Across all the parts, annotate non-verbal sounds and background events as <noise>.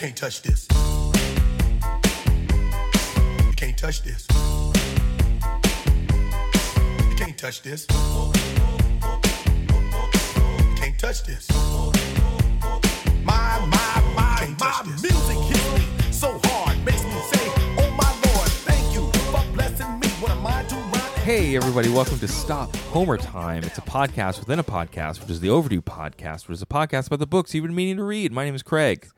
can't touch this. You can't touch this. You can't touch this. You can't touch this. My, my, my, my music hits me so hard, makes me say, Oh my Lord, thank you for blessing me. What am I to run? Hey, everybody, welcome to Stop Homer Time. It's a podcast within a podcast, which is the Overdue Podcast, which is a podcast about the books you've been meaning to read. My name is Craig,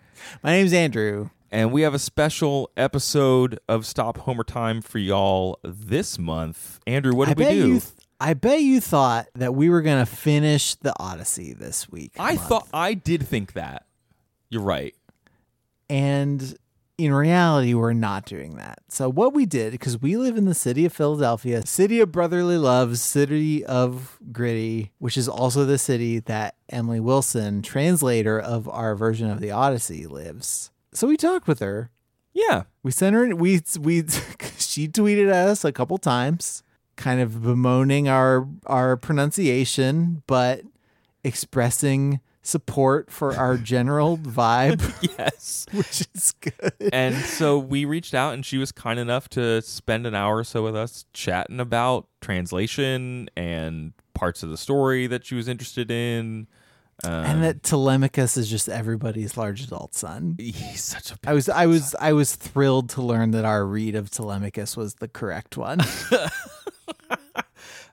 My name's Andrew. and we have a special episode of Stop Homer Time for y'all this month. Andrew, what I did we do? you th- I bet you thought that we were gonna finish the Odyssey this week. I month. thought, I did think that. You're right. and in reality, we're not doing that. So what we did, because we live in the city of Philadelphia, city of brotherly love, city of gritty, which is also the city that Emily Wilson, translator of our version of the Odyssey, lives. So we talked with her. Yeah. We sent her. We we <laughs> she tweeted at us a couple times, kind of bemoaning our our pronunciation, but expressing support for our general <laughs> vibe, Yes. <laughs> which is good. and so we reached out, and she was kind enough to spend an hour or so with us chatting about translation and parts of the story that she was interested in. Um, and that Telemachus is just everybody's large adult son. <laughs> he's such a I was I was I was thrilled to learn that our read of Telemachus was the correct one.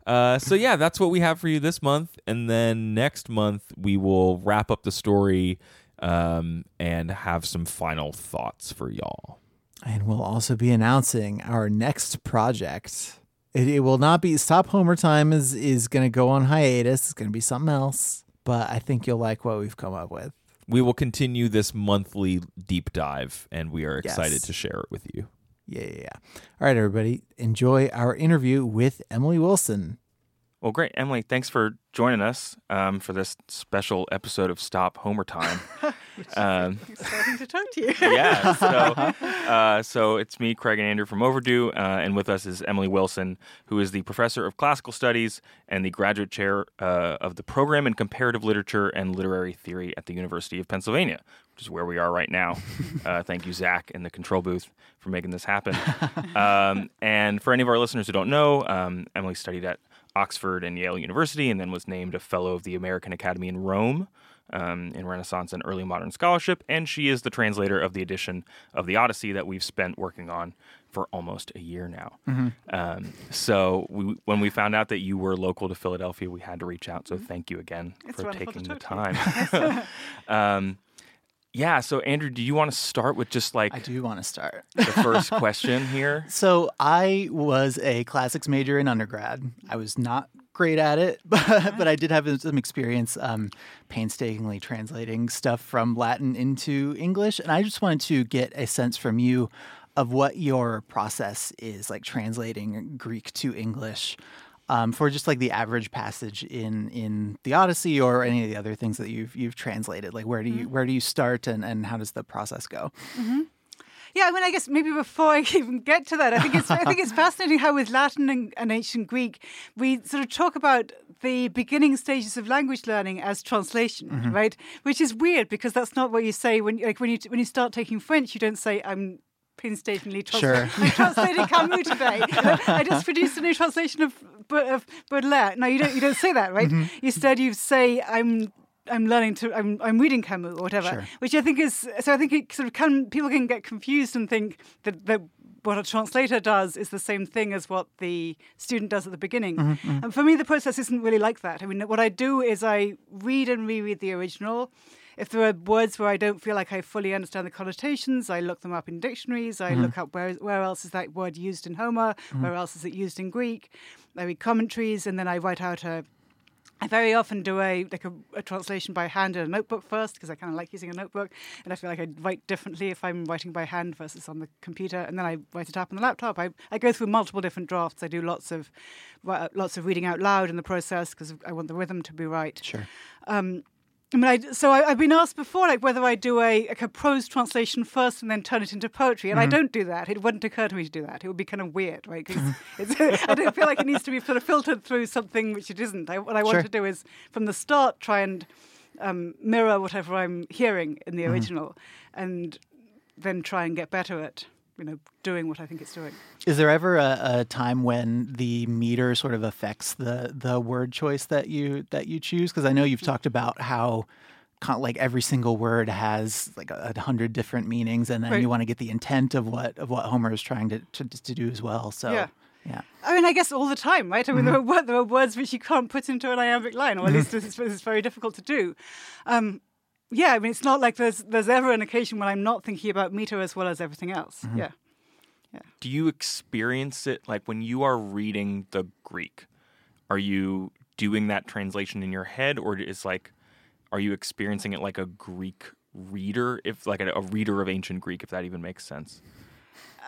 Uh, so yeah, that's what we have for you this month, and then next month we will wrap up the story um, and have some final thoughts for y'all. and we'll also be announcing our next project. It, it will not be Stop Homer Time is is going to go on hiatus. It's going to be something else, but I think you'll like what we've come up with. We will continue this monthly deep dive, and we are excited Yes. to share it with you. Yeah, yeah, yeah. All right, everybody, enjoy our interview with Emily Wilson. Well, great, Emily. Thanks for joining us um, for this special episode of Stop Homer Time. <laughs> um, Exciting to talk to you. <laughs> yeah, so <laughs> uh, so it's me, Craig and Andrew from Overdue, uh, and with us is Emily Wilson, who is the professor of classical studies and the graduate chair uh, of the program in comparative literature and literary theory at the University of Pennsylvania, which is where we are right now. <laughs> Uh, thank you, Zach, in the control booth for making this happen. <laughs> Um, and for any of our listeners who don't know, um, Emily studied at Oxford and Yale University, and then was named a fellow of the American Academy in Rome um, in Renaissance and early modern scholarship. And she is the translator of the edition of the Odyssey that we've spent working on for almost a year now. Um, so we, when we found out that you were local to Philadelphia, we had to reach out. So thank you again It's for taking the time. <laughs> um, yeah. So Andrew, do you want to start with just like I do want to start. the first <laughs> question here? So I was a classics major in undergrad. I was not great at it, <laughs> but, but I did have some experience um, painstakingly translating stuff from Latin into English. And I just wanted to get a sense from you of what your process is like translating Greek to English. Um, for just like the average passage in in the Odyssey or any of the other things that you've you've translated, like where do you mm-hmm. where do you start and, and how does the process go? Mm-hmm. Yeah, I mean, I guess maybe before <laughs> I even get to that, I think it's I think it's fascinating how with Latin and, and ancient Greek we sort of talk about the beginning stages of language learning as translation, mm-hmm. right? Which is weird because that's not what you say when like when you when you start taking French, you don't say I'm painstakingly. Sure. I'm translating Camus today. I just produced a new translation of of Baudelaire. No, you don't. You don't say that, right? Mm-hmm. Instead, you say I'm. I'm learning to. I'm. I'm reading Camus or whatever, Sure. which I think is. So I think it sort of can. People can get confused and think that that what a translator does is the same thing as what the student does at the beginning. Mm-hmm, mm-hmm. And for me, the process isn't really like that. I mean, what I do is I read and reread the original. If there are words where I don't feel like I fully understand the connotations, I look them up in dictionaries. I look up where where else is that word used in Homer, where else is it used in Greek. I read commentaries, and then I write out a. I very often do a like a, a translation by hand in a notebook first because I kind of like using a notebook, and I feel like I write differently if I'm writing by hand versus on the computer. And then I write it up on the laptop. I, I go through multiple different drafts. I do lots of lots of reading out loud in the process because I want the rhythm to be right. Sure. Um, I mean, I, so I, I've been asked before, like whether I do a, like a prose translation first and then turn it into poetry, and I don't do that. It wouldn't occur to me to do that. It would be kind of weird, right? 'Cause it's, <laughs> I don't feel like it needs to be sort of filtered through something which it isn't. I, what I want Sure. to do is, from the start, try and um, mirror whatever I'm hearing in the original, and then try and get better at you know doing what I think it's doing. Is there ever a, a time when the meter sort of affects the the word choice that you that you choose? Because I know you've mm. talked about how like every single word has like a, hundred different meanings, and then Right. you want to get the intent of what of what Homer is trying to to, to do as well. So Yeah. yeah. I mean, I guess all the time, right? I mean, there, mm-hmm. are, there are words which you can't put into an iambic line, or at least mm-hmm. it's, it's very difficult to do. Um, yeah, I mean, it's not like there's there's ever an occasion when I'm not thinking about meter as well as everything else. Yeah. yeah. Do you experience it like when you are reading the Greek? Are you doing that translation in your head, or is like, are you experiencing it like a Greek reader, if like a, a reader of ancient Greek, if that even makes sense?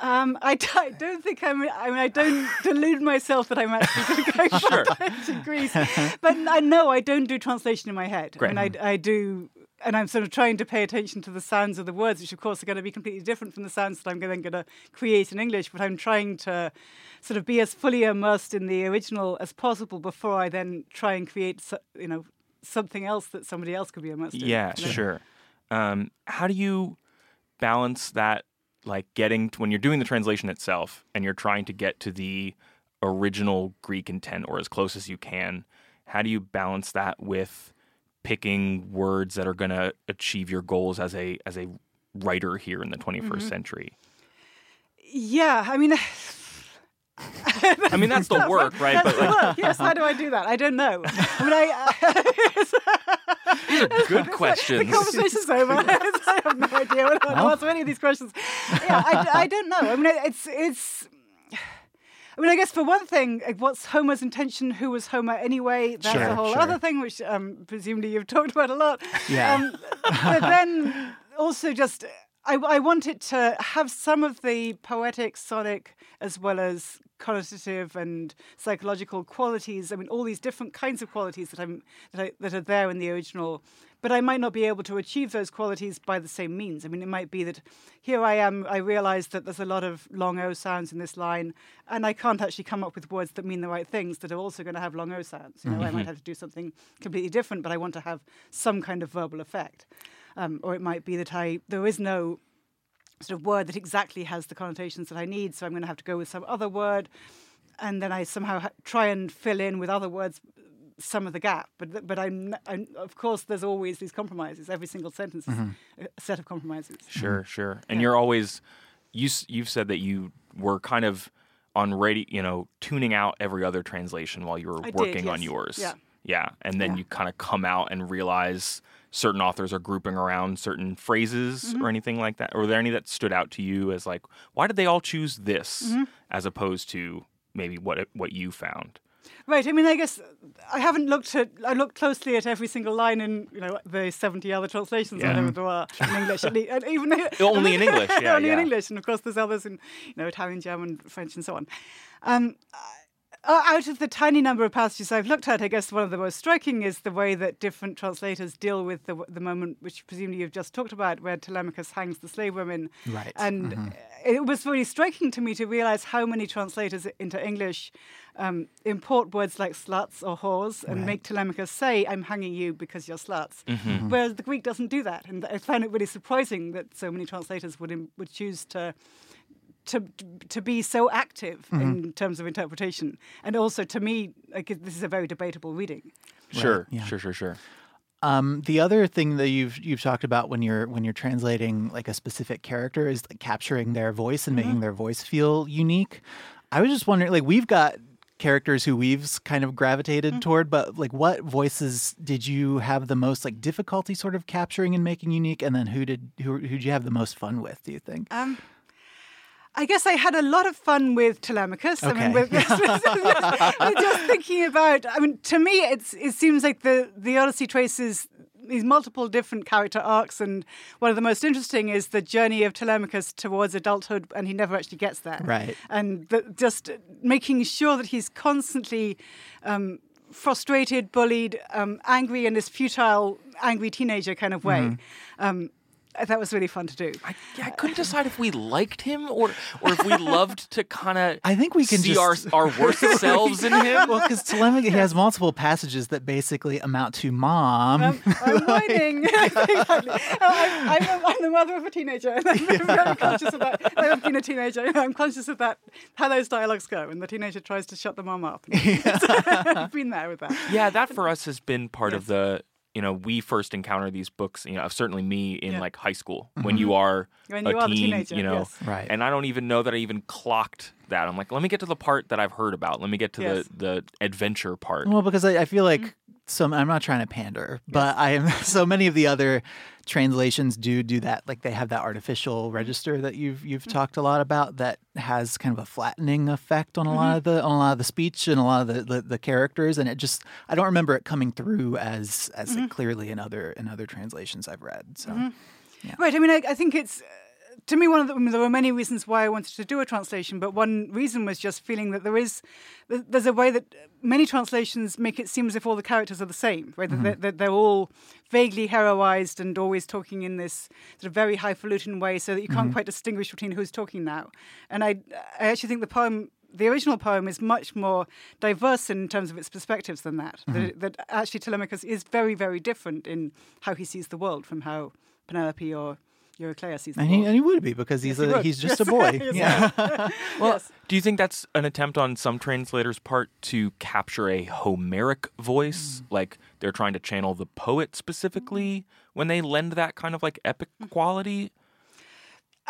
Um, I, d- I don't think I'm. I mean, I don't <laughs> delude myself that I'm actually going to go to Greece. But I know I don't do translation in my head. Great. I mean, I, I do, and I'm sort of trying to pay attention to the sounds of the words, which of course are going to be completely different from the sounds that I'm then going to create in English. But I'm trying to sort of be as fully immersed in the original as possible before I then try and create, you know, something else that somebody else could be immersed in. Yeah, you know? sure. Um, how do you balance that, like getting to when you're doing the translation itself and you're trying to get to the original Greek intent or as close as you can? How do you balance that with picking words that are going to achieve your goals as a as a writer here in the 21st Mm-hmm. century? Yeah, I mean. <laughs> I mean, that's the work, right? But like, Well, yes, how do I do that? I don't know. I mean, I, <laughs> these are good questions. the questions. conversation's over. <laughs> I have no idea what to answer any of these questions. Yeah, I, I don't know. I mean, it's it's. I mean, I guess for one thing, what's Homer's intention? Who was Homer anyway? That's Sure, a whole sure. other thing, which um, presumably you've talked about a lot. Yeah. Um, but then <laughs> also just, I, I want it to have some of the poetic, sonic, as well as connotative and psychological qualities. I mean, all these different kinds of qualities that I'm that, I, that are there in the original. But I might not be able to achieve those qualities by the same means. I mean, it might be that here I am, I realize that there's a lot of long O sounds in this line, and I can't actually come up with words that mean the right things that are also going to have long O sounds. You know, I might have to do something completely different, but I want to have some kind of verbal effect. Um, or it might be that I there is no sort of word that exactly has the connotations that I need, so I'm going to have to go with some other word, and then I somehow ha- try and fill in with other words some of the gap. But but I'm, I'm of course there's always these compromises. Every single sentence is a set of compromises. Sure, sure. And you're always you you've said that you were kind of on ready, you know, tuning out every other translation while you were I did, working on yours. Yeah. Yeah, and then Yeah. you kind of come out and realize certain authors are grouping around certain phrases Mm-hmm. or anything like that. Or were there any that stood out to you as like, why did they all choose this Mm-hmm. as opposed to maybe what it, what you found? Right. I mean, I guess I haven't looked at. I looked closely at every single line in you know the seventy other translations, Yeah. whatever there are in English. and even <laughs> Only in English, <laughs> yeah, only in. English, and of course there's others in you know Italian, German, French, and so on. Um, uh, out of the tiny number of passages I've looked at, I guess one of the most striking is the way that different translators deal with the, the moment which presumably you've just talked about, where Telemachus hangs the slave women. Right. And it was really striking to me to realize how many translators into English um, import words like sluts or whores and make Telemachus say, I'm hanging you because you're sluts. Whereas the Greek doesn't do that. And I found it really surprising that so many translators would, im- would choose to to to be so active in terms of interpretation, and also to me, like this is a very debatable reading. Sure, yeah. sure, sure, sure. Um, the other thing that you've you've talked about when you're when you're translating like a specific character is like capturing their voice and making their voice feel unique. I was just wondering, like we've got characters who we've kind of gravitated toward, but like what voices did you have the most like difficulty sort of capturing and making unique, and then who did who who did you have the most fun with? Do you think? Um, I guess I had a lot of fun with Telemachus. I mean, <laughs> with, just, just thinking about. I mean, to me, it's it seems like the the Odyssey traces these multiple different character arcs, and one of the most interesting is the journey of Telemachus towards adulthood, and he never actually gets there. Right. And the, just making sure that he's constantly. Um, frustrated, bullied, um, angry in this futile, angry teenager kind of way. Um, that was really fun to do. I, yeah, I couldn't <laughs> decide if we liked him or or if we loved to kind of. <laughs> I think we can see just- our our worst <laughs> selves in him. well, because Telemachus he has multiple passages that basically amount to mom. Um, I'm whining. exactly. I'm, I'm, I'm the mother of a teenager, and I'm very conscious of that. I've been a teenager, and I'm conscious of that. How those dialogues go, and the teenager tries to shut the mom up. I've been there with that. yeah, that for us has been part of the. You know, we first encounter these books. You know, certainly me in Yeah. like high school when you are When a you are the teen. teenager, you know, yes. Right. And I don't even know that I even clocked that. I'm like, let me get to the part that I've heard about. Let me get to Yes. the the adventure part. Well, because I, I feel like Mm-hmm. some I'm not trying to pander, but I am <laughs> so many of the other translations do do that. Like they have that artificial register that you've you've Mm-hmm. talked a lot about that has kind of a flattening effect on a Mm-hmm. lot of the on a lot of the speech and a lot of the, the, the characters, and it just I don't remember it coming through as as Mm-hmm. like, clearly in other in other translations I've read. So Right. I mean, I, I think it's. To me, one of the, there were many reasons why I wanted to do a translation, but one reason was just feeling that there is, there's a way that many translations make it seem as if all the characters are the same, right? That, mm-hmm. that, that they're all vaguely heroized and always talking in this sort of very highfalutin way, so that you can't mm-hmm. quite distinguish between who's talking now. And I, I actually think the poem the original poem is much more diverse in terms of its perspectives than that. That, mm-hmm. that actually Telemachus is very, very different in how he sees the world from how Penelope or Eurycleia sees the and he, and he would be because he's Yes, a would. he's just Yes. a boy. <laughs> Yeah. <laughs> Well, Yes. do you think that's an attempt on some translators' part to capture a Homeric voice? Mm. Like they're trying to channel the poet specifically mm. when they lend that kind of like epic mm. quality?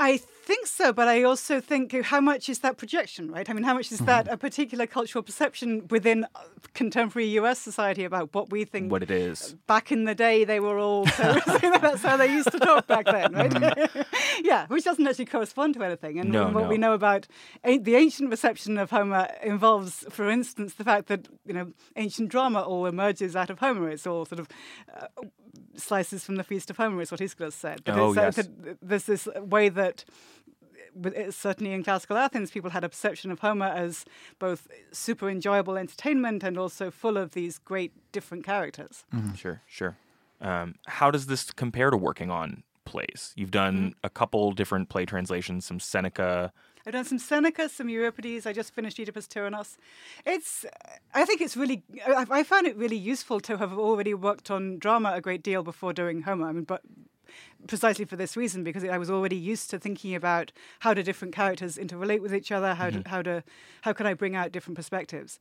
I think so, but I also think how much is that projection, right? I mean, how much is that Mm-hmm. a particular cultural perception within contemporary US society about what we think What it is. back in the day they were all so <laughs> <laughs> that's how they used to talk back then right <laughs> yeah which doesn't actually correspond to anything and No, what we know about a- the ancient perception of homer involves for instance the fact that you know ancient drama all emerges out of homer it's all sort of uh, slices from the feast of homer is what Aeschylus said That Oh, it's, uh, yes. that there's this way that certainly in classical Athens, people had a perception of Homer as both super enjoyable entertainment and also full of these great different characters. Sure, sure. Um, how does this compare to working on plays? You've done a couple different play translations, some Seneca. I've done some Seneca, some Euripides. I just finished Oedipus Tyrannos. It's, uh, I think it's really, I, I found it really useful to have already worked on drama a great deal before doing Homer. I mean, but precisely for this reason, because I was already used to thinking about how do different characters interrelate with each other, how do, how do, how can I bring out different perspectives.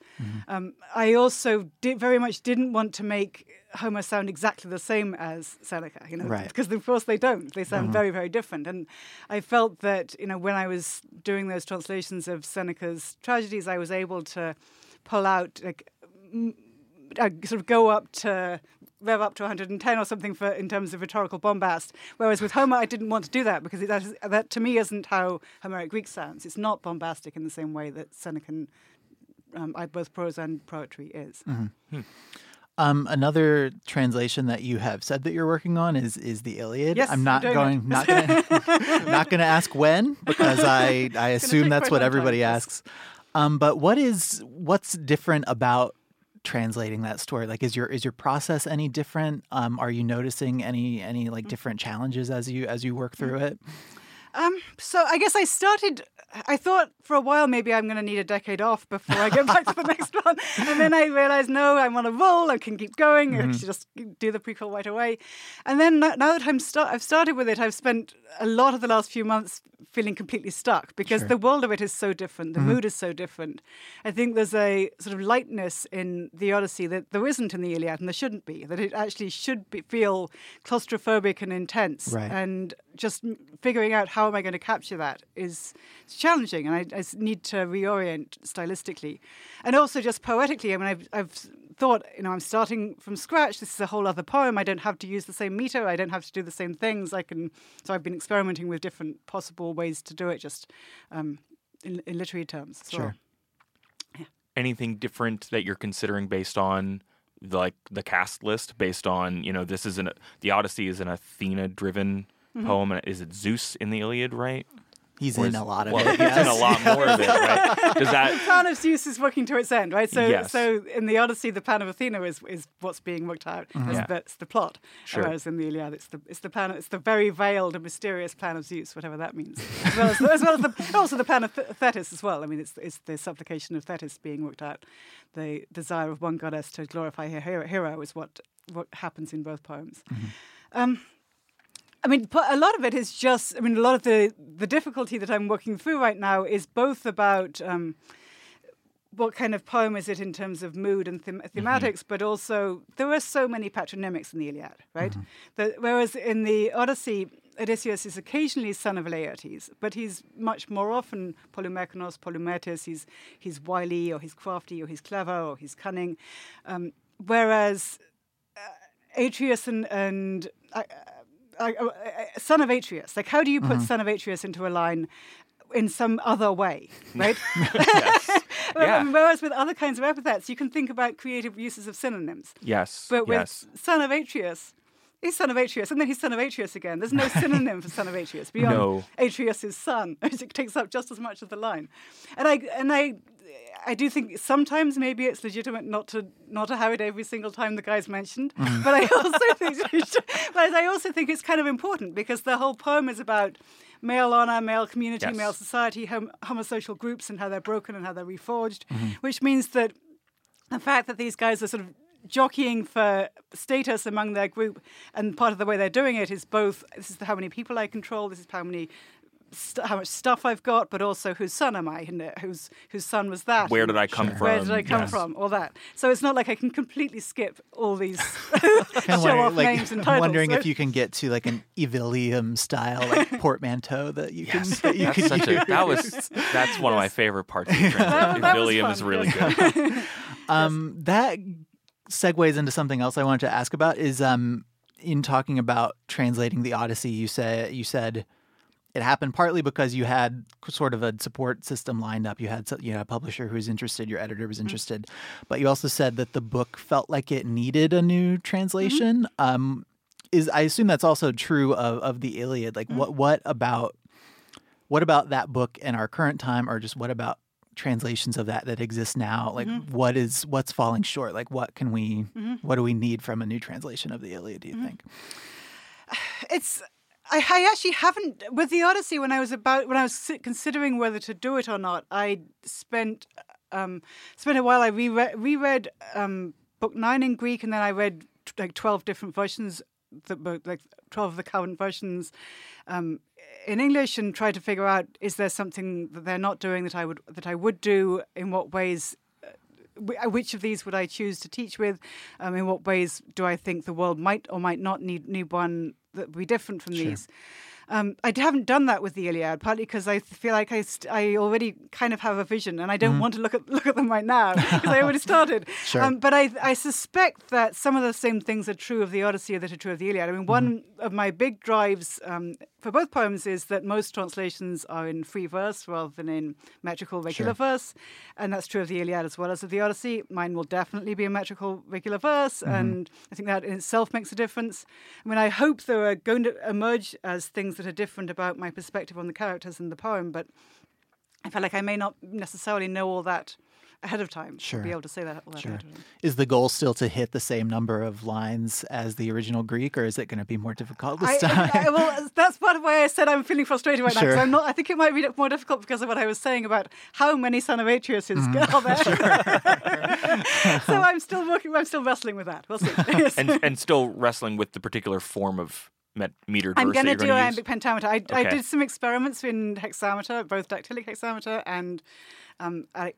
Um, I also very much didn't want to make Homer sound exactly the same as Seneca, you know, Right. <laughs> because of course they don't. They sound very, very different. And I felt that, you know, when I was doing those translations of Seneca's tragedies, I was able to pull out, like, m- uh, sort of go up to rev up to 110 or something for in terms of rhetorical bombast. Whereas with Homer, I didn't want to do that because that, is, that to me isn't how Homeric Greek sounds. It's not bombastic in the same way that Senecan, um, I- both prose and poetry is. Um, another translation that you have said that you're working on is is the Iliad. Yes, I'm not going it. not gonna <laughs> not gonna ask when because I I assume that's what everybody asks. Um, but what is what's different about translating that story? Like, is your is your process any different? Um, are you noticing any any like different challenges as you as you work through it? Um, so I guess I started. I thought for a while maybe I'm going to need a decade off before I get back to the next one, and then I realized no, I'm on a roll. I can keep going. I should just do the prequel right away. And then now that I'm start, I've started with it. I've spent a lot of the last few months feeling completely stuck because the world of it is so different. The mood is so different. I think there's a sort of lightness in the Odyssey that there isn't in the Iliad, and there shouldn't be. That it actually should be, feel claustrophobic and intense. Right. And just figuring out how am I going to capture that is challenging, and I need to reorient stylistically, and also just poetically. I mean, I've, I've thought, you know, I'm starting from scratch. This is a whole other poem. I don't have to use the same meter. I don't have to do the same things. I can. So I've been experimenting with different possible ways to do it, just um, in, in literary terms. well. Sure. Anything different that you're considering based on like the cast list? Based on you know this is an the Odyssey is an Athena driven Mm-hmm. poem. and Is it Zeus in the Iliad? Right. He's Or in is- a lot of well, it. He's in a lot more of it, right? <laughs> Does the that? plan of Zeus is working to its end, right? So, Yes. so in the Odyssey, the plan of Athena is, is what's being worked out. That's, Yeah. that's the plot. Sure. Whereas in the Iliad, it's the it's the plan. It's the very veiled and mysterious plan of Zeus, whatever that means. As well as, as well as the, <laughs> also the plan of Th- Thetis as well. I mean, it's it's the supplication of Thetis being worked out. The desire of one goddess to glorify her hero, hero is what what happens in both poems. Um, I mean, a lot of it is just. I mean, a lot of the the difficulty that I'm working through right now is both about um, what kind of poem is it in terms of mood and them- thematics, but also there are so many patronymics in the Iliad, right? That, whereas in the Odyssey, Odysseus is occasionally son of Laertes, but he's much more often Polymechanos, Polymetis. He's he's wily, or he's crafty, or he's clever, or he's cunning. Um, whereas uh, Atreus and and uh, uh, uh, son of Atreus. Like, how do you put son of Atreus into a line in some other way, right? <laughs> <laughs> Well, Yeah. Whereas with other kinds of epithets, you can think about creative uses of synonyms. Yes. But with yes. son of Atreus, he's son of Atreus, and then he's son of Atreus again. There's no synonym for son of Atreus <laughs> beyond No. Atreus's son. it takes up just as much of the line. And I and I I do think sometimes maybe it's legitimate not to not to have it every single time the guy's mentioned. Mm. But I also <laughs> think but I also think it's kind of important because the whole poem is about male honor, male community, Yes. male society, hom- homosocial groups and how they're broken and how they're reforged, mm-hmm. which means that the fact that these guys are sort of jockeying for status among their group, and part of the way they're doing it is both this is how many people I control, this is how many. St- how much stuff I've got, but also whose son am I, and whose whose son was that? Where did I come Sure. Where did I come Yes. from? All that. So it's not like I can completely skip all these <laughs> Kind of <laughs> show wondering, off like, names and titles. wondering right? if <laughs> you can get to like an Evilium style like portmanteau that you can that you That's could such use. a, that was that's one of my favorite parts of the translation. That- that was is really good. Um, that segues into something else I wanted to ask about. Is um, in talking about translating the Odyssey, you said you said it happened partly because you had sort of a support system lined up. You had you had a publisher who was interested, your editor was mm-hmm. interested, but you also said that the book felt like it needed a new mm-hmm. translation. Um, is I assume that's also true of, of the Iliad. Like mm-hmm. what what about what about that book in our current time, or just what about translations of that that exist now? Like what is what's falling short? Like what can we what do we need from a new translation of the Iliad? Do you think? <sighs> it's I, I actually haven't with the Odyssey when I was about when I was considering whether to do it or not. I spent um, spent a while. I reread, reread um, book nine in Greek, and then I read t- like twelve different versions, like twelve of the current versions um, in English, and tried to figure out is there something that they're not doing that I would that I would do. In what ways uh, which of these would I choose to teach with? Um, in what ways do I think the world might or might not need need one that would be different from these? Um, I haven't done that with the Iliad, partly because I feel like I, st- I already kind of have a vision, and I don't want to look at <laughs> look at them right now because I <laughs> already started. Sure. Um, but I, I suspect that some of the same things are true of the Odyssey that are true of the Iliad. I mean, one of my big drives um, for both poems is that most translations are in free verse rather than in metrical regular verse, and that's true of the Iliad as well as of the Odyssey. Mine will definitely be in metrical regular verse, and I think that in itself makes a difference. I mean, I hope there are going to emerge as things that are different about my perspective on the characters in the poem, but I feel like I may not necessarily know all that ahead of time. to Sure. Be able to say that. All that Sure. ahead of time. Is the goal still to hit the same number of lines as the original Greek, or is it going to be more difficult this I, time? I- well, that's part of why I said I'm feeling frustrated right now. 'cause Sure. I'm not. I think it might be more difficult because of what I was saying about how many son of Atreus Mm-hmm. are there. <laughs> so I'm still working. I'm still wrestling with that. We'll see. Yes. <laughs> and <laughs> and still wrestling with the particular form of met metered I'm going to do iambic pentameter. I, I did some experiments in hexameter, both dactylic hexameter and um, uh,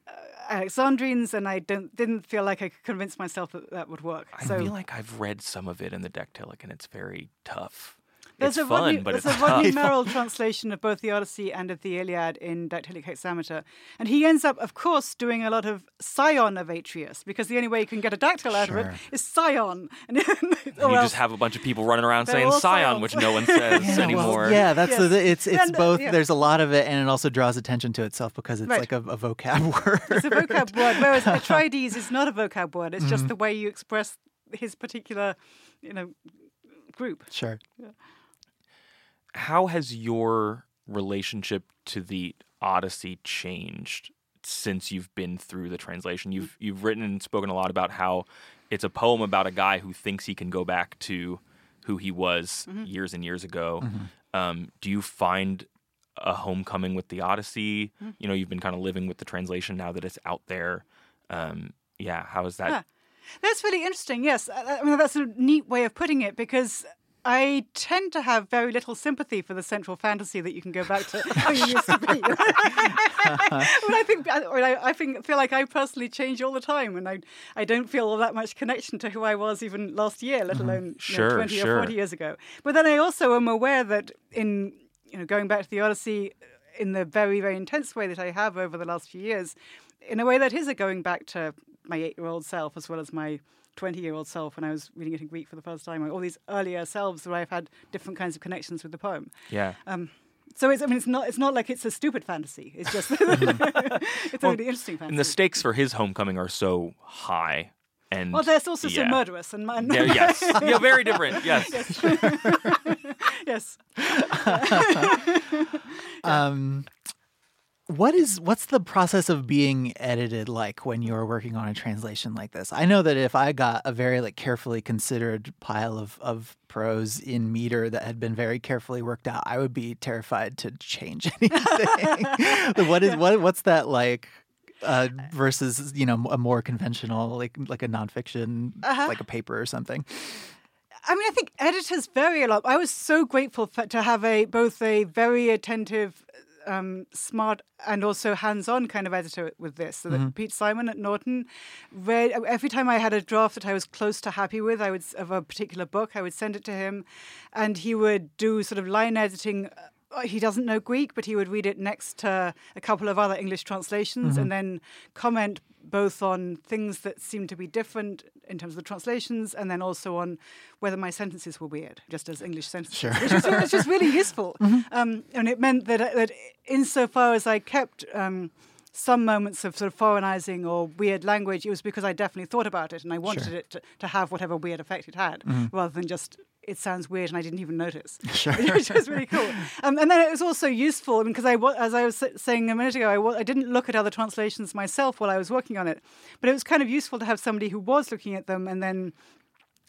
Alexandrines, and I don't didn't feel like I could convince myself that that would work. I so feel like I've read some of it in the dactylic, and it's very tough. There's it's a fun, Rodney, but there's it's a Rodney tough. Merrill <laughs> translation of both the Odyssey and of the Iliad in dactylic hexameter, and he ends up, of course, doing a lot of scion of Atreus because the only way you can get a dactyl out of it is Sure. scion, <laughs> and, And you just have a bunch of people running around They're saying all scion, scions. which no one <laughs> says Yeah, well, anymore. yeah, that's Yes. the, it's it's And, uh, both. yeah. There's a lot of it, and it also draws attention to itself because it's Right. like a, a vocab word. It's a vocab word, whereas Atrides is not a vocab word. It's Mm-hmm. just the way you express his particular, you know, group. Sure. How has your relationship to the Odyssey changed since you've been through the translation? You've you've written and spoken a lot about how it's a poem about a guy who thinks he can go back to who he was years and years ago. Um, do you find a homecoming with the Odyssey? You know, you've been kind of living with the translation now that it's out there. Um, yeah, how is that? Yeah. That's really interesting. Yes, I I mean that's a neat way of putting it because I tend to have very little sympathy for the central fantasy that you can go back to how you used to be. but I think or I, I think feel like I personally change all the time, and I I don't feel all that much connection to who I was even last year, let mm-hmm. alone you know, twenty sure. or forty years ago. But then I also am aware that in you know going back to the Odyssey in the very very intense way that I have over the last few years, in a way that is a going back to my eight-year-old self as well as my 20-year-old self when I was reading it in Greek for the first time, or all these earlier selves where I've had different kinds of connections with the poem. Yeah. Um, so it's, I mean, it's not, it's not like it's a stupid fantasy. It's just, <laughs> it's a really interesting fantasy. and the stakes for his homecoming are so high. And well, there's also yeah. so murderous and mine. Yeah, yes. <laughs> yeah, very different. Yes, Yes. <laughs> yes. Um, what is what's the process of being edited like when you're working on a translation like this? I know that if I got a very like carefully considered pile of of prose in meter that had been very carefully worked out, I would be terrified to change <laughs> anything. what is what what's that like? Uh, versus you know a more conventional like like a nonfiction Uh-huh. like a paper or something. I mean, I think editors vary a lot. I was so grateful for, to have a both a very attentive, um, smart, and also hands-on kind of editor with this. So that Pete Simon at Norton read every time I had a draft that I was close to happy with. I would of a particular book. I would send it to him, and he would do sort of line editing. Uh, He doesn't know Greek, but he would read it next to a couple of other English translations, and then comment both on things that seemed to be different in terms of the translations, and then also on whether my sentences were weird, just as English sentences, Sure. which is, which is really useful. <laughs> Um, and it meant that that insofar as I kept. Um, some moments of sort of foreignizing or weird language, it was because I definitely thought about it and I wanted it to, to have whatever weird effect it had, rather than just it sounds weird and I didn't even notice. Sure. Which was really cool. Um, and then it was also useful because I, as I was saying a minute ago, I I didn't look at other translations myself while I was working on it, but it was kind of useful to have somebody who was looking at them and then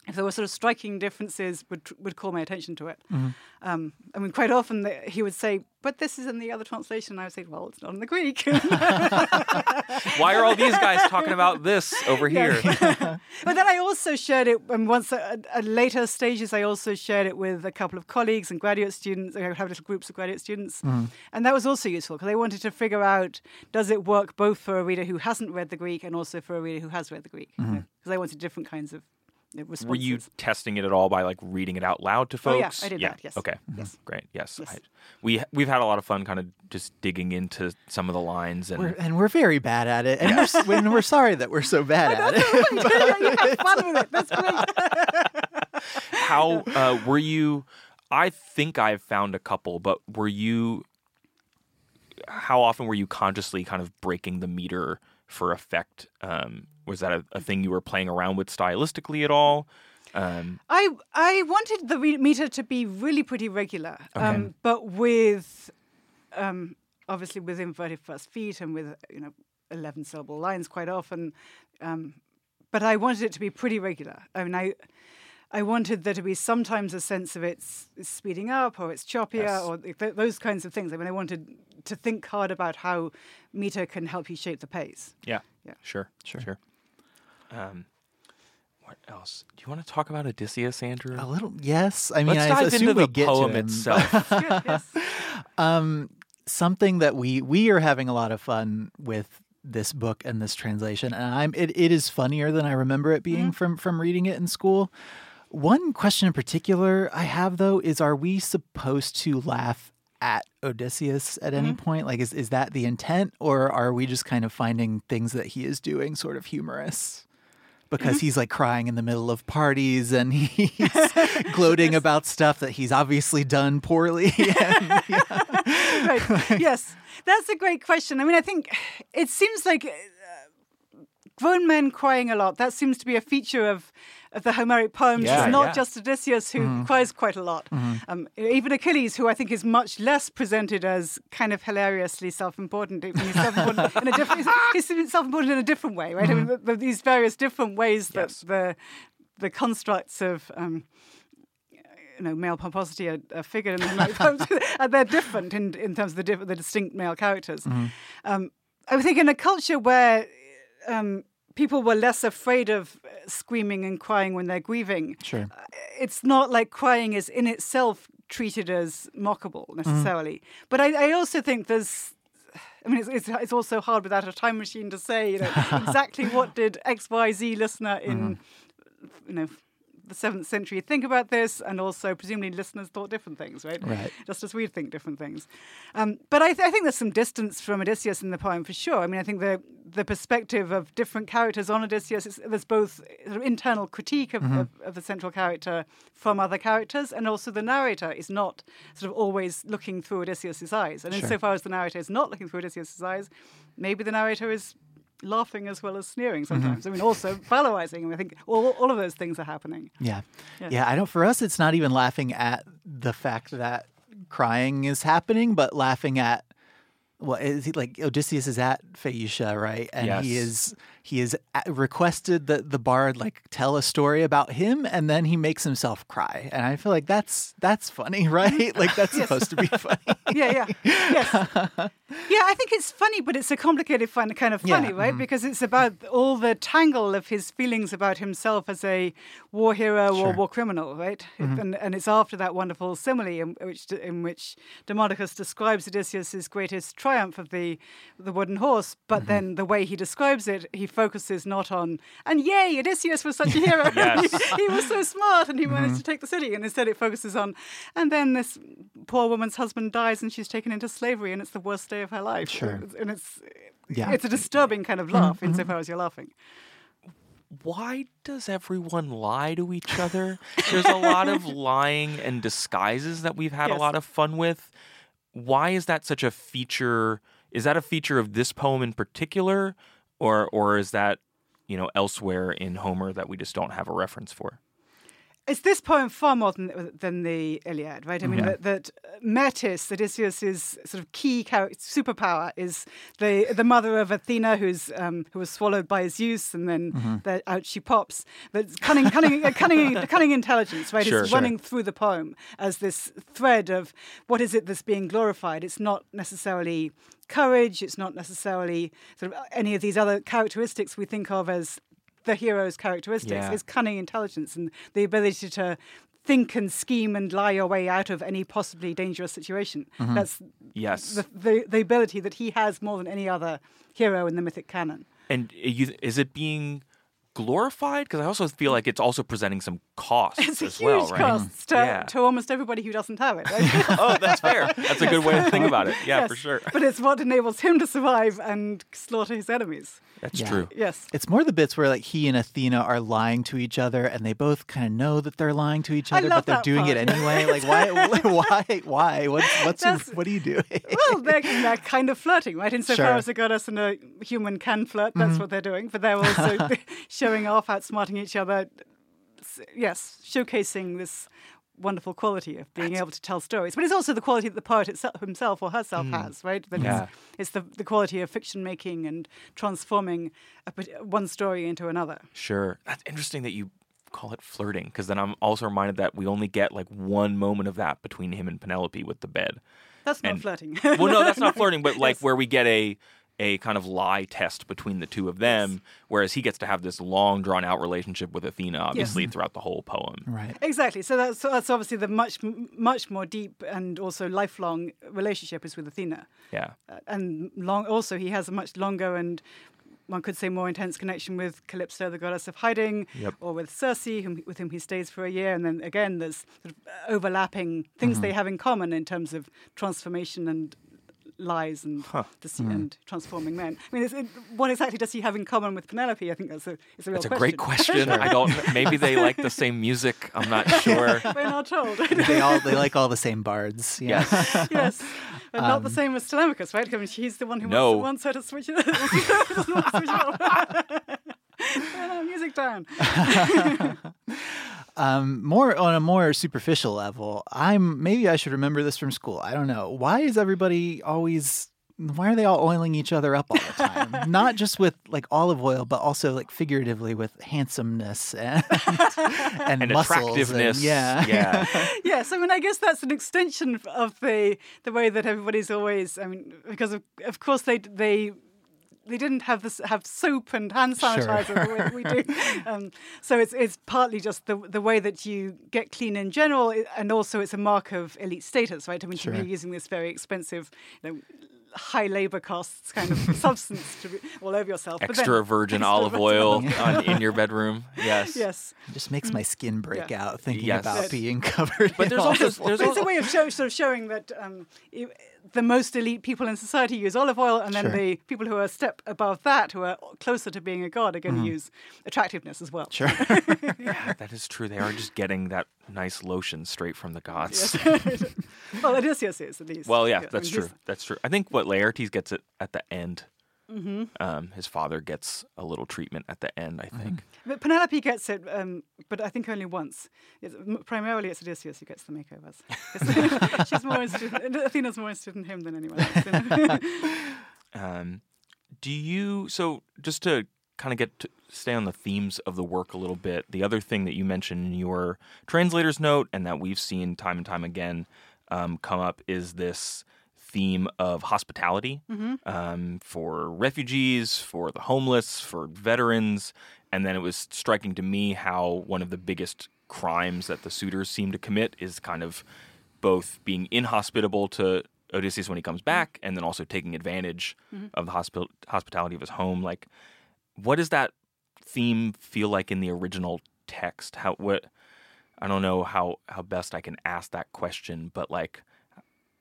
if there were sort of striking differences, would would call my attention to it. Mm-hmm. Um, I mean, quite often the, he would say, "But this is in the other translation." I would say, "Well, it's not in the Greek." <laughs> Why are all these guys talking about this over here? <laughs> But then I also shared it, and once at, at later stages, I also shared it with a couple of colleagues and graduate students. I have little groups of graduate students, mm-hmm. and that was also useful because they wanted to figure out does it work both for a reader who hasn't read the Greek and also for a reader who has read the Greek, mm-hmm. because I wanted different kinds of you know, responses. Were you testing it at all by like reading it out loud to folks? Oh, folks? yeah, I did that, yes. Okay. Yes. Great. Yes. Yes. I, we we've had a lot of fun, kind of just digging into some of the lines and We're, and we're very bad at it, and we're, and we're sorry that we're so bad at it. you have fun with it. That's great. <laughs> how uh, were you? I think I've found a couple, but were you? How often were you consciously kind of breaking the meter for effect? Um, was that a, a thing you were playing around with stylistically at all? Um, I I wanted the re- meter to be really pretty regular, um, but with um, obviously with inverted first feet and with you know eleven syllable lines quite often. Um, but I wanted it to be pretty regular. I mean, I I wanted there to be sometimes a sense of it's, it's speeding up or it's choppier Yes. or th- those kinds of things. I mean, I wanted to think hard about how meter can help you shape the pace. yeah. Yeah. Sure. Sure. Sure. Um, what else? Do you want to talk about Odysseus, Andrew? A little, yes. I mean, Let's I dive into the get poem to him. itself. Yes. <laughs> um, something that we we are having a lot of fun with this book and this translation, and I'm it, it is funnier than I remember it being from from reading it in school. One question in particular I have though is: Are we supposed to laugh at Odysseus at any point? Like, is is that the intent, or are we just kind of finding things that he is doing sort of humorous? Because he's like crying in the middle of parties and <laughs> he's gloating about stuff that he's obviously done poorly. <laughs> <laughs> and, right. Yes, that's a great question. I mean, I think it seems like uh, grown men crying a lot. That seems to be a feature of of the Homeric poems. Yeah, it's not yeah. just Odysseus who Mm-hmm. cries quite a lot. Um, even Achilles, who I think is much less presented as kind of hilariously self-important. He's self-important in a different. <laughs> He's, self-important in a different way, right? I mean, Mm-hmm. the, the, these various different ways that Yes. the the constructs of um, you know, male pomposity are, are figured in the poems, <laughs> and they're different in, in terms of the, diff- the distinct male characters. Um, I think in a culture where um, people were less afraid of uh, screaming and crying when they're grieving, Sure. it's not like crying is in itself treated as mockable necessarily. But I, I also think there's. I mean, it's, it's, it's also hard without a time machine to say, you know, <laughs> exactly what did X, Y, Z listener in, you know, the seventh century think about this, and also presumably listeners thought different things, right? Right. Just as we think different things. Um, but I, th- I think there's some distance from Odysseus in the poem for sure. I mean, I think the the perspective of different characters on Odysseus is there's both sort of internal critique of, mm-hmm. of, of the central character from other characters, and also the narrator is not sort of always looking through Odysseus's eyes. And insofar as the narrator is not looking through Odysseus's eyes, maybe the narrator is laughing as well as sneering mm-hmm. sometimes. I mean, also valorizing. I think all, all of those things are happening. Yeah. Yeah. yeah. I don't, for us, it's not even laughing at the fact that crying is happening, but laughing at, well, is he like Odysseus is at Phaeacia, right? And he is, he is a- uh, requested that the bard like tell a story about him and then he makes himself cry. And I feel like that's, that's funny, <laughs> right? <laughs> Like that's supposed to be <laughs> funny. yeah, yeah, yes, yeah. I think it's funny, but it's a complicated fun, kind of Yeah, funny, right? Mm-hmm. Because it's about all the tangle of his feelings about himself as a war hero or war criminal, right? Mm-hmm. And, and it's after that wonderful simile in which in which Demodocus describes Odysseus's greatest triumph of the the wooden horse, but mm-hmm. then the way he describes it, he focuses not on and yay, Odysseus was such a hero. <laughs> Yes. he, <laughs> he was so smart and he managed to take the city, and instead it focuses on and then this poor woman's husband dies and she's taken into slavery and it's the worst day of her life. Sure. And it's Yeah. it's a disturbing kind of laugh mm-hmm. insofar as you're laughing. why does everyone lie to each other? There's a lot of <laughs> lying and disguises that we've had a lot of fun with. Why is that such a feature? Is that a feature of this poem in particular, or or is that you know elsewhere in Homer that we just don't have a reference for? It's this poem far more than, than the Iliad, right? I mean, that, that Metis, Odysseus' sort of key character, superpower, is the the mother of Athena, who's um, who was swallowed by his Zeus, and then the, out she pops. But cunning, cunning, uh, cunning, <laughs> cunning intelligence, right? Sure, is sure. running through the poem as this thread of what is it that's being glorified. It's not necessarily courage. It's not necessarily sort of any of these other characteristics we think of as the hero's characteristics Yeah. is cunning intelligence and the ability to think and scheme and lie your way out of any possibly dangerous situation. Mm-hmm. That's Yes. the, the the ability that he has more than any other hero in the mythic canon. And is it being glorified? Because I also feel like it's also presenting some costs It's a as huge well, right? cost mm. to, Yeah. to almost everybody who doesn't have it. Right? <laughs> oh, that's fair. That's a good way to think about it. Yeah, Yes. for sure. But it's what enables him to survive and slaughter his enemies. That's Yeah. true. Yes. It's more the bits where like he and Athena are lying to each other, and they both kind of know that they're lying to each other, but they're that doing it anyway. Like why? <laughs> why? Why? What's what's your, what are you doing? Well, they're, <laughs> they're kind of flirting, right? Insofar Sure. as a goddess and a human can flirt, that's mm-hmm. what they're doing. But they're also showing off, outsmarting each other. Yes, showcasing this wonderful quality of being able to tell stories. But it's also the quality that the poet itself, himself or herself hmm. has, right? That Yeah. it's, it's the, the quality of fiction making and transforming a, one story into another. Sure. That's interesting that you call it flirting because then I'm also reminded that we only get like one moment of that between him and Penelope with the bed. That's not And- flirting. Well, no, that's <laughs> not flirting, but like where we get a a kind of lie test between the two of them, whereas he gets to have this long drawn out relationship with Athena, obviously throughout the whole poem. Right. Exactly. So that's, that's obviously the much, much more deep and also lifelong relationship is with Athena. Yeah. Uh, and long, also he has a much longer and one could say more intense connection with Calypso, the goddess of hiding, Yep. or with Circe, whom, with whom he stays for a year. And then again, there's sort of overlapping things they have in common in terms of transformation and lies and dece- and transforming men. I mean, it's, it, what exactly does he have in common with Penelope? I think that's a, it's a real It's a great question. I don't. <laughs> Maybe they like the same music. I'm not sure. We're not told. <laughs> They all they like all the same bards. Yeah. Yes. <laughs> yes, but not the same as Telemachus, right? I mean, he's the one who No. wants, wants her to switch it. doesn't want switch it off. Uh, music down. Um, more on a more superficial level, I'm maybe I should remember this from school. I don't know. Why is everybody always why are they all oiling each other up all the time? <laughs> Not just with like olive oil, but also like figuratively with handsomeness and <laughs> and, And muscles attractiveness. And, yeah, Yeah. <laughs> yes, I mean, I guess that's an extension of the the way that everybody's always. I mean, because of of course they they. They didn't have this have soap and hand sanitizer the way that we do, <laughs> um, so it's it's partly just the the way that you get clean in general, and also it's a mark of elite status, right? I mean, Sure. you're using this very expensive, you know, high labor costs kind of <laughs> substance to be all over yourself. But then- <laughs> Extra virgin Extra olive virgin oil on, in your bedroom. Yes. Yes. It just makes my skin break Yeah. out thinking Yes. about Yes. being covered. But in there's also there's But it's a way of show, sort of showing that um, you, the most elite people in society use olive oil, and then Sure. the people who are a step above that, who are closer to being a god, are going to mm-hmm. use attractiveness as well. Sure. <laughs> yeah, that is true. They are just getting that nice lotion straight from the gods. <laughs> well, Odysseus is at least. Well, yeah, I that's mean, true. That's true. I think what Laertes gets it at the end. Mm-hmm. Um, his father gets a little treatment at the end. I think. But Penelope gets it, um, but I think only once. It's, primarily, it's Odysseus who gets the makeovers. <laughs> She's more interested. Athena's more interested in him than anyone else. <laughs> Um, do you so just to kind of get to stay on the themes of the work a little bit? The other thing that you mentioned in your translator's note, and that we've seen time and time again um, come up, is this theme of hospitality mm-hmm. um, for refugees, for the homeless, for veterans. And then it was striking to me how one of the biggest crimes that the suitors seem to commit is kind of both being inhospitable to Odysseus when he comes mm-hmm. back, and then also taking advantage mm-hmm. of the hospi- hospitality of his home. Like, what does that theme feel like in the original text? How what? I don't know how how best I can ask that question, but like,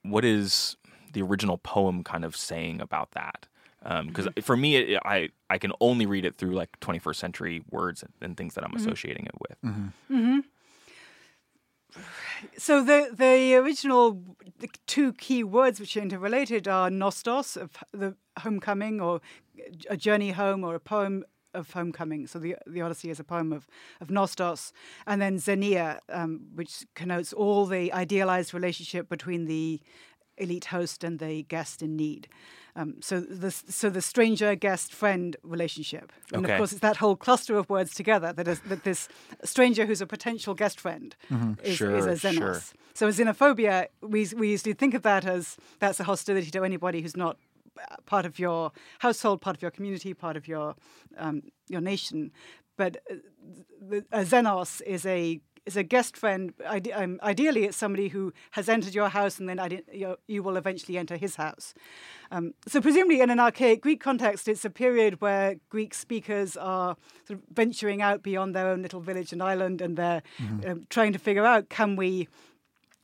what is the original poem kind of saying about that? Um, because mm-hmm. for me, it, I I can only read it through like 21st century words and, and things that I'm mm-hmm. associating it with. Mm-hmm. So the the original the two key words which are interrelated are nostos of the homecoming or a journey home or a poem of homecoming. So the the Odyssey is a poem of of nostos, and then xenia, um, which connotes all the idealized relationship between the elite host and the guest in need. Um, so the so the stranger guest friend relationship, and Okay. of course it's that whole cluster of words together that is that this stranger who's a potential guest friend is, Sure, is a xenos. sure. So xenophobia, we we usually think of that as that's a hostility to anybody who's not uh, part of your household, part of your community, part of your um, your nation. But uh, the, a xenos is a is a guest friend. Ide- um, ideally, it's somebody who has entered your house, and then ide- you you will eventually enter his house. Um, so, presumably, in an archaic Greek context, it's a period where Greek speakers are sort of venturing out beyond their own little village and island, and they're um, trying to figure out can we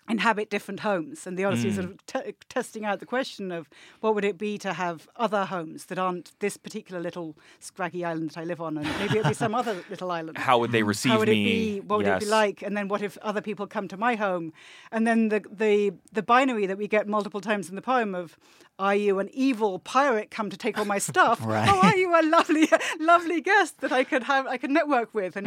inhabit different homes. And the Odyssey is sort hmm. of te- testing out the question of what would it be to have other homes that aren't this particular little scraggy island that I live on, and maybe it'd be some other <laughs> little island. How would they receive How would me? it be? What would it be like? And then what if other people come to my home? And then the the the binary that we get multiple times in the poem of are you an evil pirate come to take all my <laughs> stuff? Right. Or are you a lovely <laughs> lovely guest that I could have I could network with and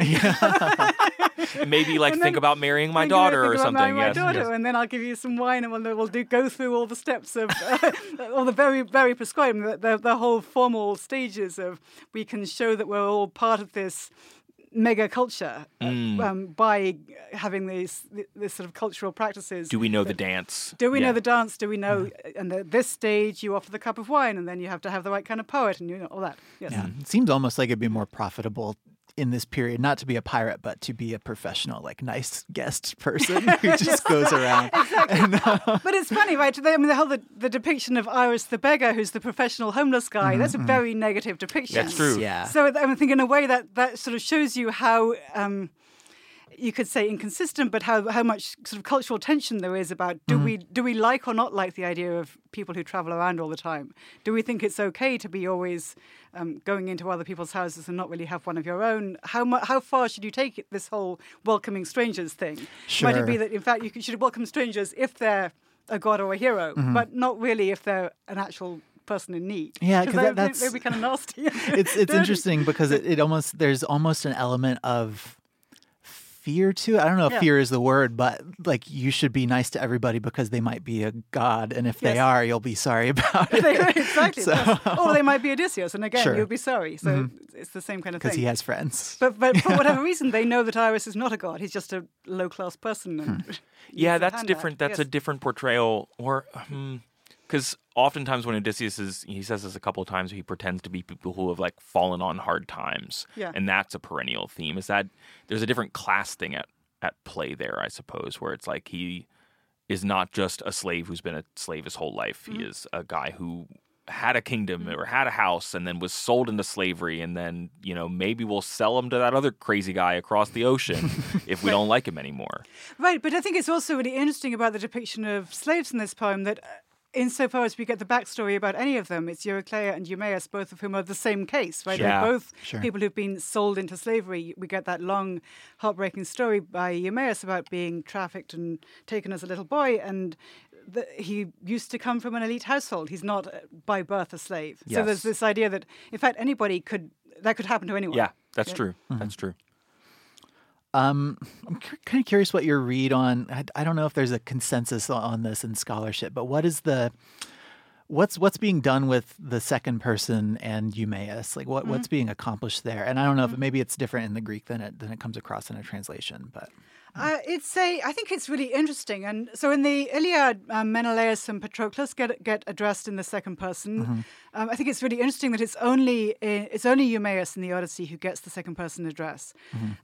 Maybe like And think about marrying my daughter or something. My yes, daughter, and then I'll give you some wine, and we'll, we'll do go through all the steps of uh, <laughs> all the very very prescribed the, the, the whole formal stages of we can show that we're all part of this mega culture uh, Mm. um, by having these this sort of cultural practices. Do we know the dance? Do we Yeah. know the dance? Do we know? And at this stage, you offer the cup of wine, and then you have to have the right kind of poet, and you know all that. Yes. Yeah. It seems almost like it'd be more profitable in this period not to be a pirate, but to be a professional, like nice guest person who <laughs> just goes around. And, uh, But it's funny, right? I mean, the whole the, the depiction of Irus the beggar, who's the professional homeless guy. That's a very negative depiction. That's true. yeah. So I'm thinking, in a way, that that sort of shows you how. Um, you could say inconsistent, but how, how much sort of cultural tension there is about do we do we like or not like the idea of people who travel around all the time? Do we think it's okay to be always um, going into other people's houses and not really have one of your own? How mu- how far should you take it, this whole welcoming strangers thing? Sure. Might it be that in fact you should welcome strangers if they're a god or a hero, but not really if they're an actual person in need? Yeah, 'Cause 'cause that- that's- they'd kind of nasty. <laughs> it's it's <laughs> interesting because it, it almost there's almost an element of fear to it. I don't know if Yeah. fear is the word, but like you should be nice to everybody because they might be a god, and if they are, you'll be sorry <laughs> about it. exactly. So- That's- Or they might be Odysseus, and again, Sure. Mm-hmm. you'll be sorry. So it's the same kind of thing. Because he has friends. But but for whatever <laughs> reason, they know that Irus is not a god. He's just a low class person. And Hmm. <laughs> Yeah, that's different. out. That's a different portrayal, or because oftentimes when Odysseus is, he says this a couple of times, he pretends to be people who have like fallen on hard times, Yeah. and that's a perennial theme. Is that there's a different class thing at at play there, I suppose, where it's like he is not just a slave who's been a slave his whole life. Mm-hmm. He is a guy who had a kingdom or had a house and then was sold into slavery and then you know maybe we'll sell him to that other crazy guy across the ocean <laughs> if we don't like him anymore Right, but I think it's also really interesting about the depiction of slaves in this poem that, uh, insofar as we get the backstory about any of them, it's Eurycleia and Eumaeus, both of whom are the same case, right? Yeah, They're both sure. people who've been sold into slavery. We get that long, heartbreaking story by Eumaeus about being trafficked and taken as a little boy, and the, he used to come from an elite household. He's not uh, by birth a slave. Yes. So there's this idea that, in fact, anybody could that could happen to anyone. yeah that's Yeah. true that's true Um, I'm kind of curious what your read on. I, I don't know if there's a consensus on this in scholarship, but what is the what's what's being done with the second person and Eumaeus? Like what what's being accomplished there? And I don't know if maybe it's different in the Greek than it than it comes across in a translation. But Uh, it's a. I think it's really interesting, and so in the Iliad, um, Menelaus and Patroclus get get addressed in the second person. Um, I think it's really interesting that it's only it's only Eumaeus in the Odyssey who gets the second person address.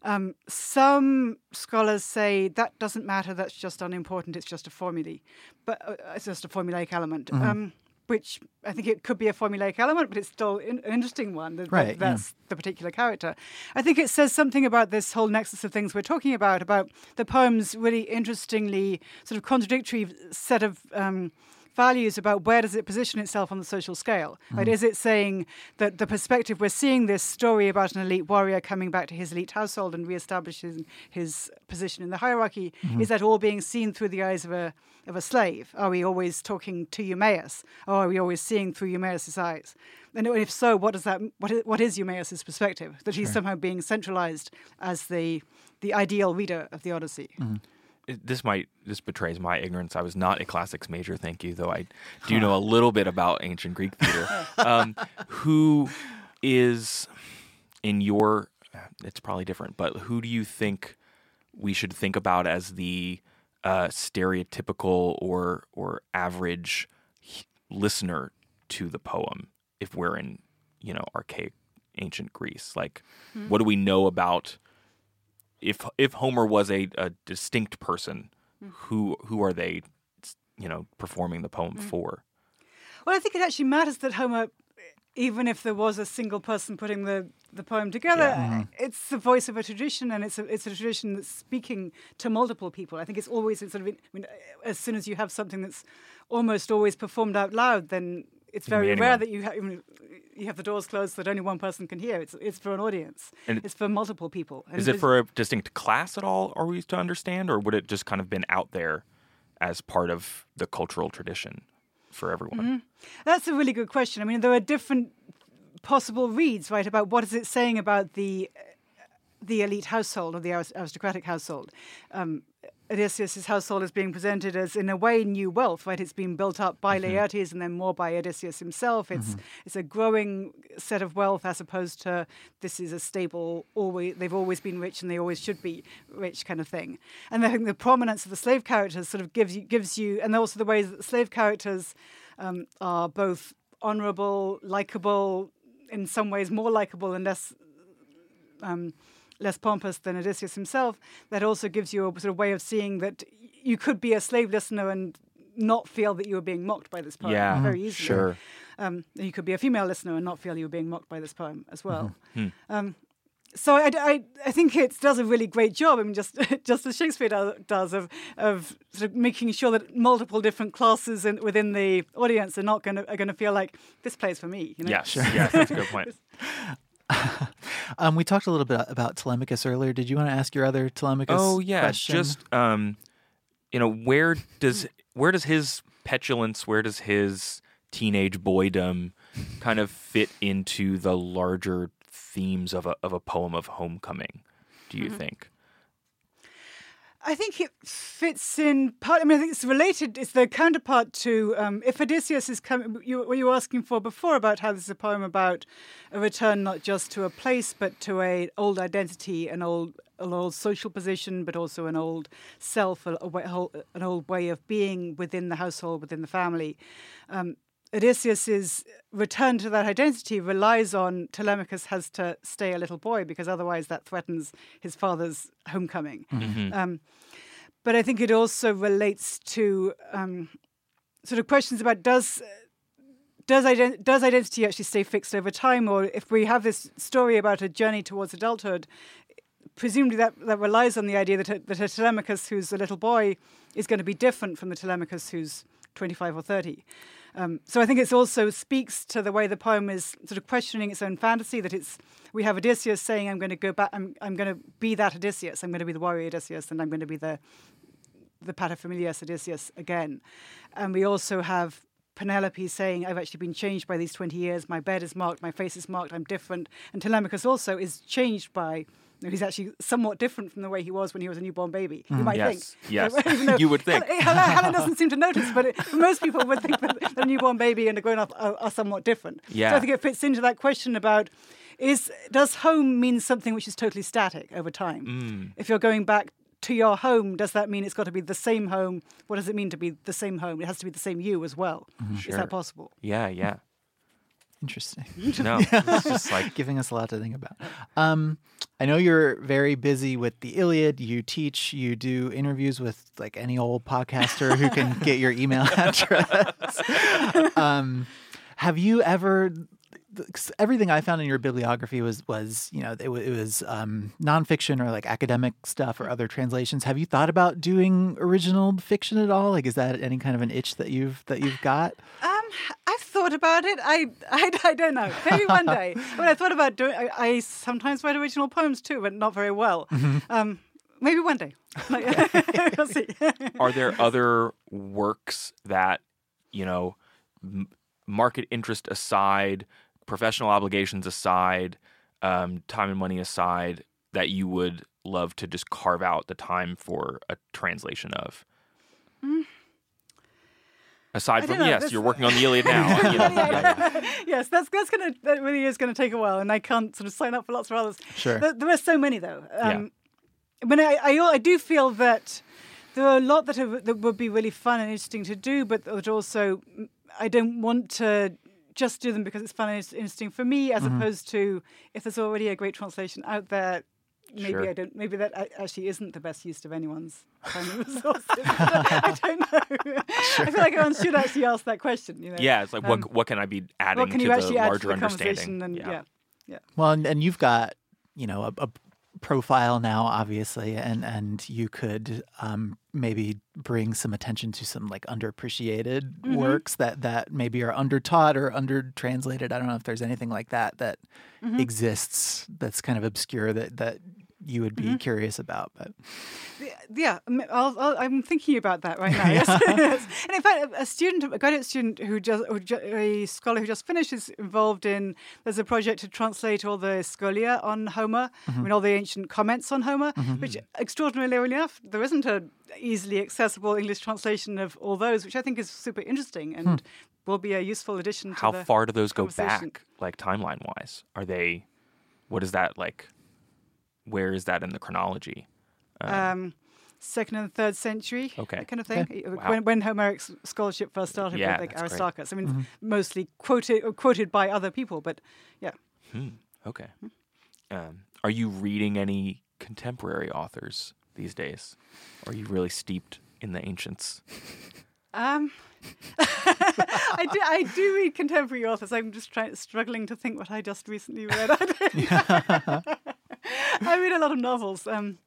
Um, some scholars say that doesn't matter. That's just unimportant. It's just a formulae, but uh, it's just a formulaic element. Um, which I think it could be a formulaic element, but it's still in, an interesting one. that- that Right, yeah. that's the particular character. I think it says something about this whole nexus of things we're talking about, about the poem's really interestingly sort of contradictory set of um, values about where does it position itself on the social scale. Right? Mm. Is it saying that the perspective we're seeing this story about an elite warrior coming back to his elite household and reestablishing his position in the hierarchy, mm-hmm. is that all being seen through the eyes of a of a slave? Are we always talking to Eumaeus? Or are we always seeing through Eumaeus's eyes? And if so, what does that what is, what is Eumaeus's perspective? That he's somehow being centralized as the the ideal reader of the Odyssey. it- this might this betrays my ignorance. I was not a classics major, thank you, though I do know a little bit about ancient Greek theater. um, who is in your? It's probably different, but who do you think we should think about as the uh, stereotypical or or average listener to the poem? If we're in, you know, archaic ancient Greece, like, what do we know about? If if Homer was a, a distinct person, mm. who who are they, you know, performing the poem mm. for? Well, I think it actually matters that Homer, even if there was a single person putting the, the poem together, mm-hmm. it's the voice of a tradition, and it's a, it's a tradition that's speaking to multiple people. I think it's always it's sort of I mean, as soon as you have something that's almost always performed out loud, then it's very rare that you have you have the doors closed so that only one person can hear. It's it's for an audience. And it's for multiple people. And Is it for a distinct class at all? Are we to understand, or would it just kind of been out there as part of the cultural tradition for everyone? That's a really good question. I mean, there are different possible reads, right, about what is it saying about the the elite household or the aristocratic household. Um, Odysseus' household is being presented as, in a way, new wealth, right? It's been built up by Laertes and then more by Odysseus himself. It's it's a growing set of wealth as opposed to this is a stable, always they've always been rich and they always should be rich kind of thing. And I think the prominence of the slave characters sort of gives you gives you, and also the ways that the slave characters um, are both honourable, likable, in some ways more likable and less um, less pompous than Odysseus himself, that also gives you a sort of way of seeing that you could be a slave listener and not feel that you were being mocked by this poem Yeah, very easily. sure. Um, you could be a female listener and not feel you were being mocked by this poem as well. Hmm. Um, so I, I, I think it does a really great job. I mean, just <laughs> just as Shakespeare do, does of of sort of making sure that multiple different classes in, within the audience are not going to are going to feel like this plays for me. You know? Yes, <laughs> yes, that's a good point. <laughs> um, we talked a little bit about Telemachus earlier. Did you want to ask your other Telemachus? Oh yeah, question? just um, you know, where does where does his petulance, where does his teenage boydom kind of fit into the larger themes of a of a poem of homecoming? Do you think? I think it fits in part. I mean, I think it's related. It's the counterpart to um, if Odysseus is coming. You, what you were asking for before about how this is a poem about a return not just to a place but to a old identity, an old an old social position, but also an old self, a, a way, whole- an old way of being within the household, within the family. Um, Odysseus's return to that identity relies on Telemachus has to stay a little boy because otherwise that threatens his father's homecoming. Um, but I think it also relates to um, sort of questions about does does ident- does identity actually stay fixed over time, or if we have this story about a journey towards adulthood, presumably that, that relies on the idea that a, that a Telemachus who's a little boy is going to be different from the Telemachus who's 25 or 30. Um, so I think it also speaks to the way the poem is sort of questioning its own fantasy. That it's we have Odysseus saying, "I'm going to go back. I'm, I'm going to be that Odysseus. I'm going to be the warrior Odysseus, and I'm going to be the the paterfamilias Odysseus again." And we also have Penelope saying, I've actually been changed by these 20 years. My bed is marked, my face is marked, I'm different. And Telemachus also is changed by, he's actually somewhat different from the way he was when he was a newborn baby. You might Yes, think. <laughs> yes. <laughs> You would think. Helen, Helen, doesn't seem to notice, but it, <laughs> most people would think that a newborn baby and a grown up are, are somewhat different. So Yeah. I think it fits into that question about is does home mean something which is totally static over time? Mm. If you're going back to your home, does that mean it's got to be the same home? What does it mean to be the same home? It has to be the same you as well. Is Sure. that possible? Yeah, yeah. Interesting. <laughs> No, <laughs> it's just like Giving us a lot to think about. Um, I know you're very busy with the Iliad. You teach, you do interviews with like any old podcaster who can <laughs> get your email address. um, have you ever? Everything I found in your bibliography was was you know it, it was um, nonfiction or like academic stuff or other translations. Have you thought about doing original fiction at all? Like, is that any kind of an itch that you've that you've got? Um, I've thought about it. I, I, I don't know. Maybe one <laughs> day. when I thought about doing, I, I sometimes write original poems too, but not very well. Um, maybe one day. <laughs> Like, <laughs> we'll see. are there other works that you know m- market interest aside professional obligations aside um, time and money aside that you would love to just carve out the time for a translation of aside from know, yes this- you're working on the iliad now <laughs> yeah, yeah. yes, that's that's gonna that really is gonna take a while, and I can't sort of sign up for lots of others. Sure. there, there are so many though. Um, But I, I I do feel that there are a lot that are, that would be really fun and interesting to do, but that also mm, I don't want to just do them because it's fun and it's interesting for me, as Mm-hmm. opposed to if there's already a great translation out there. Maybe Sure. I don't. Maybe that actually isn't the best use of anyone's time and resources. I don't know. <laughs> I feel like everyone should actually ask that question. You know, Yeah, it's like Um, what what can I be adding what can to you the actually add larger to the understanding? conversation? And yeah. yeah, Well, and, and you've got you know a, a profile now, obviously, and and you could um, maybe bring some attention to some like underappreciated Mm-hmm. works that that maybe are undertaught or under translated. I don't know if there's anything like that that Mm-hmm. exists that's kind of obscure that that you would be Mm-hmm. curious about. But yeah. I mean, I'll, I'll, I'm thinking about that right now. <laughs> Yes. <laughs> Yes. And in fact, a student, a graduate student who just, who ju- a scholar who just finished, is involved in. There's a project to translate all the scholia on Homer. Mm-hmm. I mean, all the ancient comments on Homer. Mm-hmm. Which, extraordinarily enough, there isn't a easily accessible English translation of all those, which I think is super interesting and hmm. will be a useful addition. to How the far do those go back, like timeline wise? Are they? What is that like? Where is that in the chronology? um, second and third century, Okay. that kind of thing. Uh, Wow. When, when Homeric scholarship first started Yeah, with like that's great. Aristarchus, I mean, mostly quoted or quoted by other people, but yeah. Okay. Um, are you reading any contemporary authors these days? Or are you really steeped in the ancients? Um, <laughs> I do. I do read contemporary authors. I'm just trying, struggling to think what I just recently read. <laughs> <laughs> I, <laughs> I read a lot of novels. Um,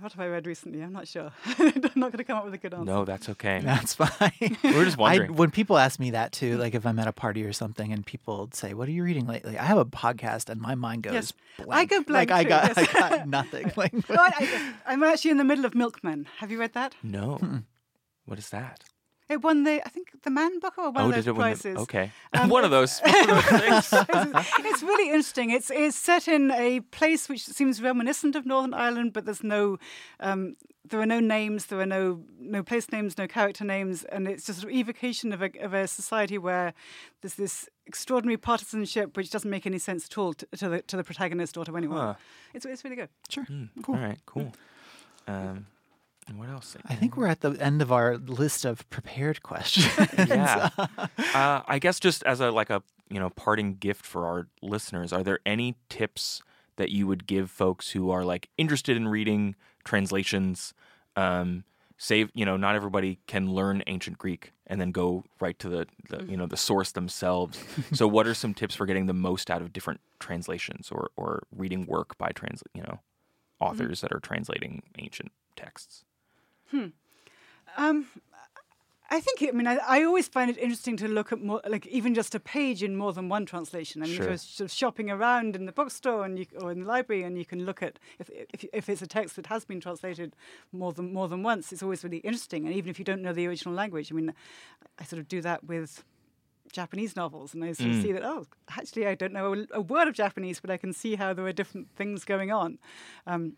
what, have I read recently? I'm not sure. <laughs> I'm not going to come up with a good answer. No, that's okay. <laughs> that's fine. We're just I, wondering. when people ask me that too, like if I'm at a party or something, and people say, "What are you reading lately?" I have a podcast, and my mind goes Yes. blank. I go blank Like I got, yes. I got nothing. Like, No, I, I, I'm actually in the middle of Milkman. Have you read that? no. What is that? It won the, I think, the Man Booker or one oh, of those did it win? prizes. The, okay, Um, one of those. <laughs> one of those <laughs> it's really interesting. It's it's set in a place which seems reminiscent of Northern Ireland, but there's no, um, there are no names, there are no no place names, no character names, and it's just an evocation of a of a society where there's this extraordinary partisanship which doesn't make any sense at all to, to the to the protagonist or to anyone. Huh. It's it's really good. Sure. Cool. All right, cool. Um, and what else? I think we're at the end of our list of prepared <laughs> questions. yeah. <laughs> uh, I guess just as a like a you know parting gift for our listeners, are there any tips that you would give folks who are like interested in reading translations? Um, save you know not everybody can learn ancient Greek and then go right to the, the you know the source themselves. so what are some tips for getting the most out of different translations or or reading work by trans you know authors that are translating ancient texts? Um, I think, I mean, I, I always find it interesting to look at more, like even just a page in more than one translation. I mean, if Sure. you're sort of shopping around in the bookstore and you, or in the library, and you can look at if, if if it's a text that has been translated more than more than once, it's always really interesting. And even if you don't know the original language, I mean, I sort of do that with. Japanese novels, and I sort of see that oh, actually, I don't know a, a word of Japanese, but I can see how there are different things going on. Um,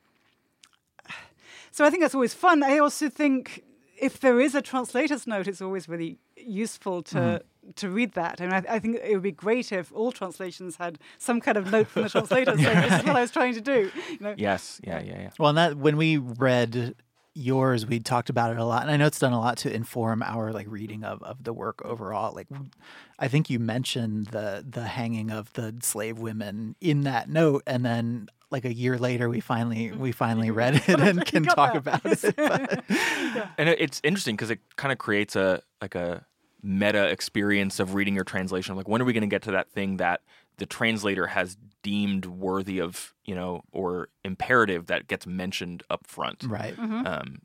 so I think that's always fun. I also think if there is a translator's note, it's always really useful to mm-hmm. to read that. And I, I think it would be great if all translations had some kind of note from the translator saying this is what I was trying to do. You know? Yes, yeah, yeah, yeah. Well, and that when we read yours, we talked about it a lot, and I know it's done a lot to inform our like reading of, of the work overall. Like, I think you mentioned the the hanging of the slave women in that note, and then like a year later, we finally we finally <laughs> read it and can talk about it. But- <laughs> and it's interesting because it kind of creates a like a meta experience of reading your translation. Like, when are we going to get to that thing that the translator has deemed worthy of, you know, or imperative that gets mentioned up front? right. Um,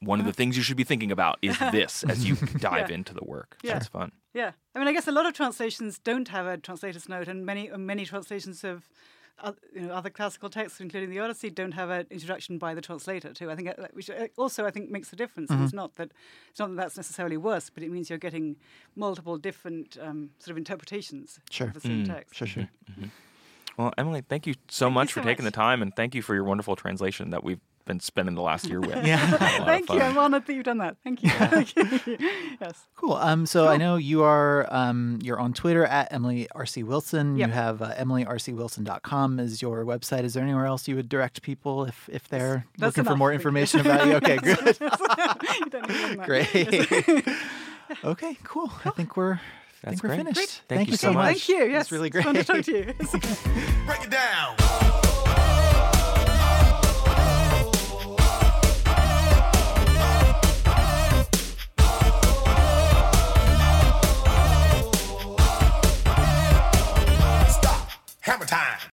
one of the things you should be thinking about is <laughs> this as you dive into the work. Yeah. That's fun. Yeah, I mean, I guess a lot of translations don't have a translator's note, and many many translations of uh, you know other classical texts, including the Odyssey, don't have an introduction by the translator too. I think uh, which uh, also I think makes a difference. And it's not that it's not that that's necessarily worse, but it means you're getting multiple different um, sort of interpretations Sure. of the same text. Sure, sure. Well, Emily, thank you so much so for taking much. the time, and thank you for your wonderful translation that we've been spending the last year with. <laughs> Yeah. Had a lot of Thank you. I'm honoured that you've done that. Thank you. <laughs> Yes. Cool. Um, so I know you are um, you're on Twitter at Emily RC Wilson. Yep. You have uh, EmilyRCWilson.com is your website. Is there anywhere else you would direct people if if they're That's looking for more information <laughs> about you? Okay, good. you don't need more than. Great. okay, cool. I think we're I That's think we're great. finished. Great. Thank, Thank you you so so much. Thank you. Yes. It's really It's fun to talk to you. Break it down. Hammer time.